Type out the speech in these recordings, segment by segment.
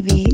maybe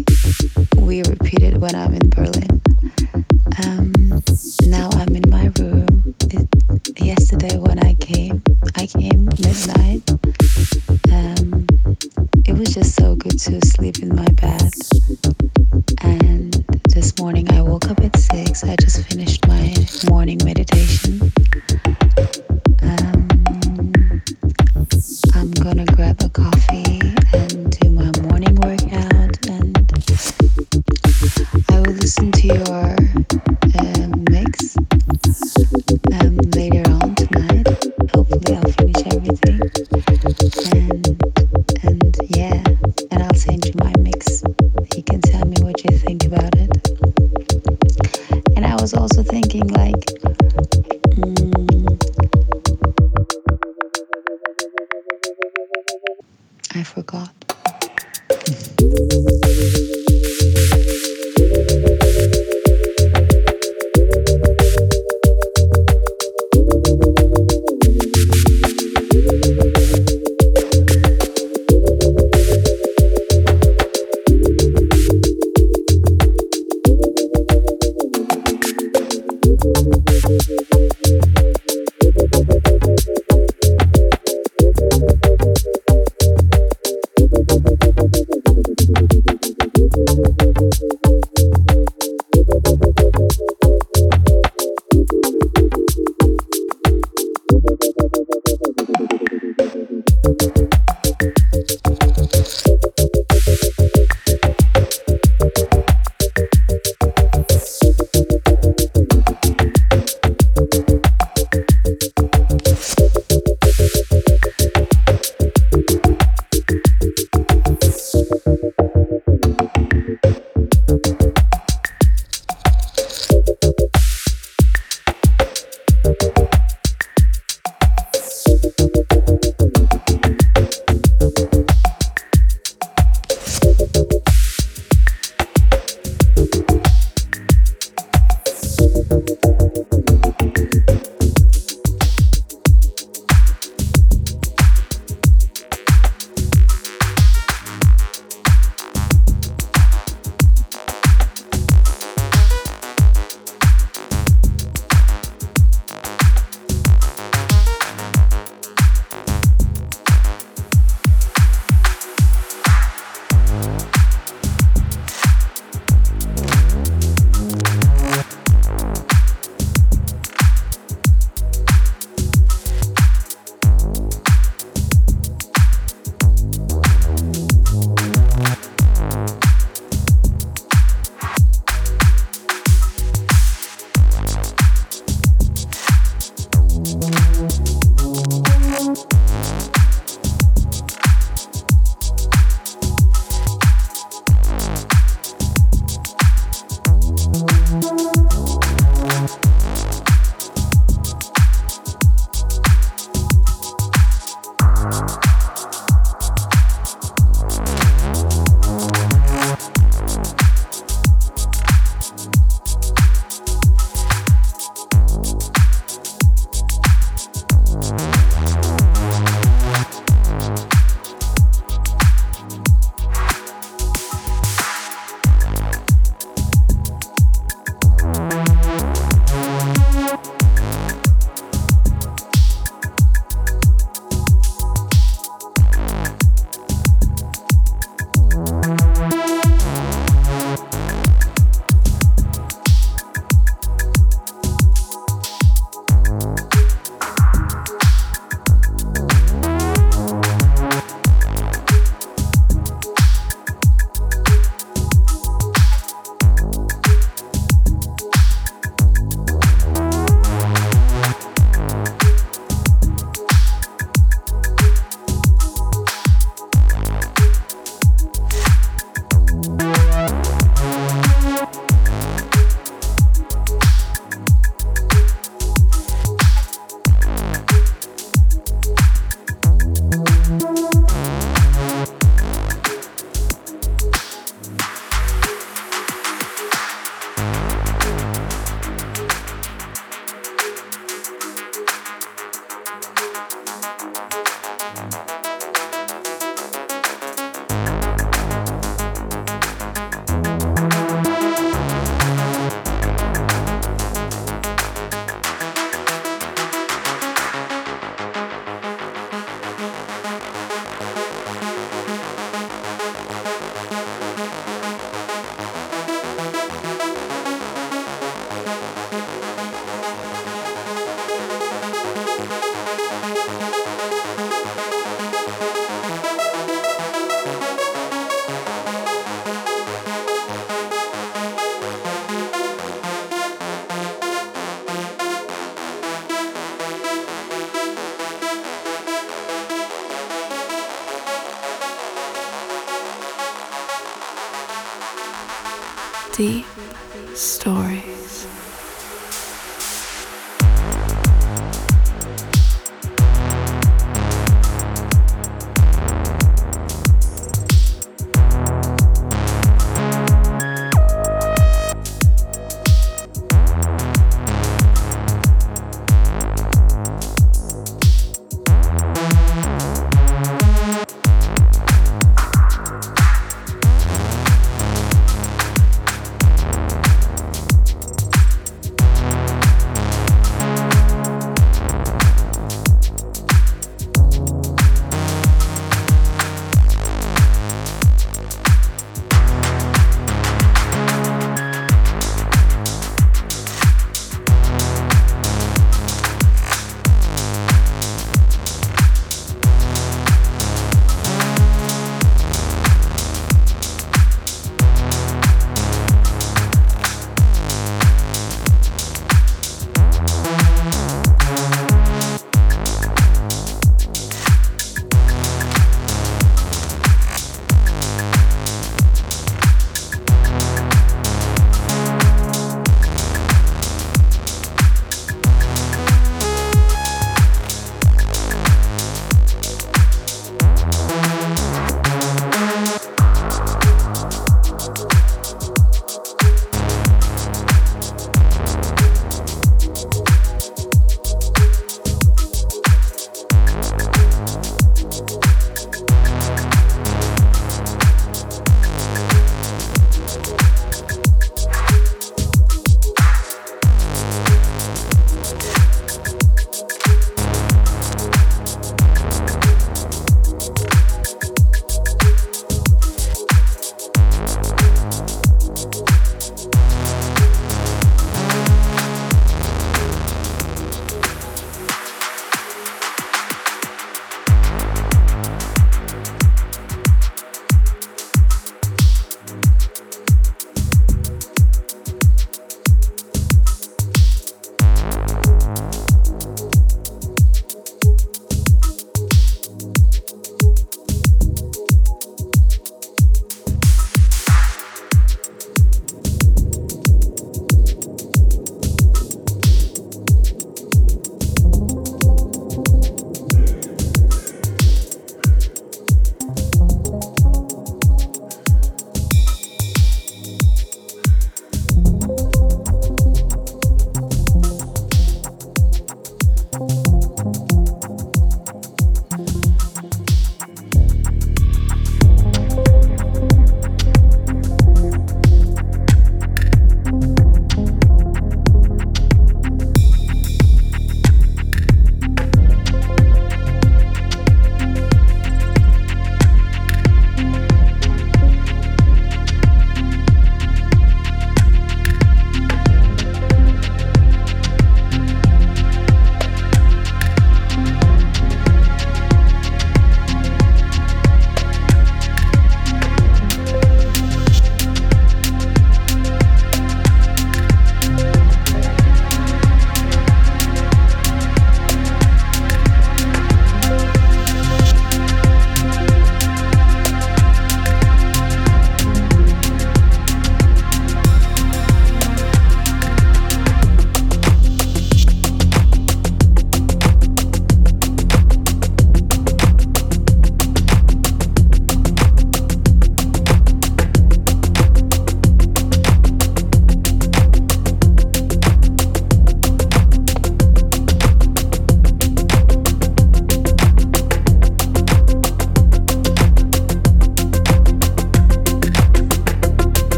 deep stories.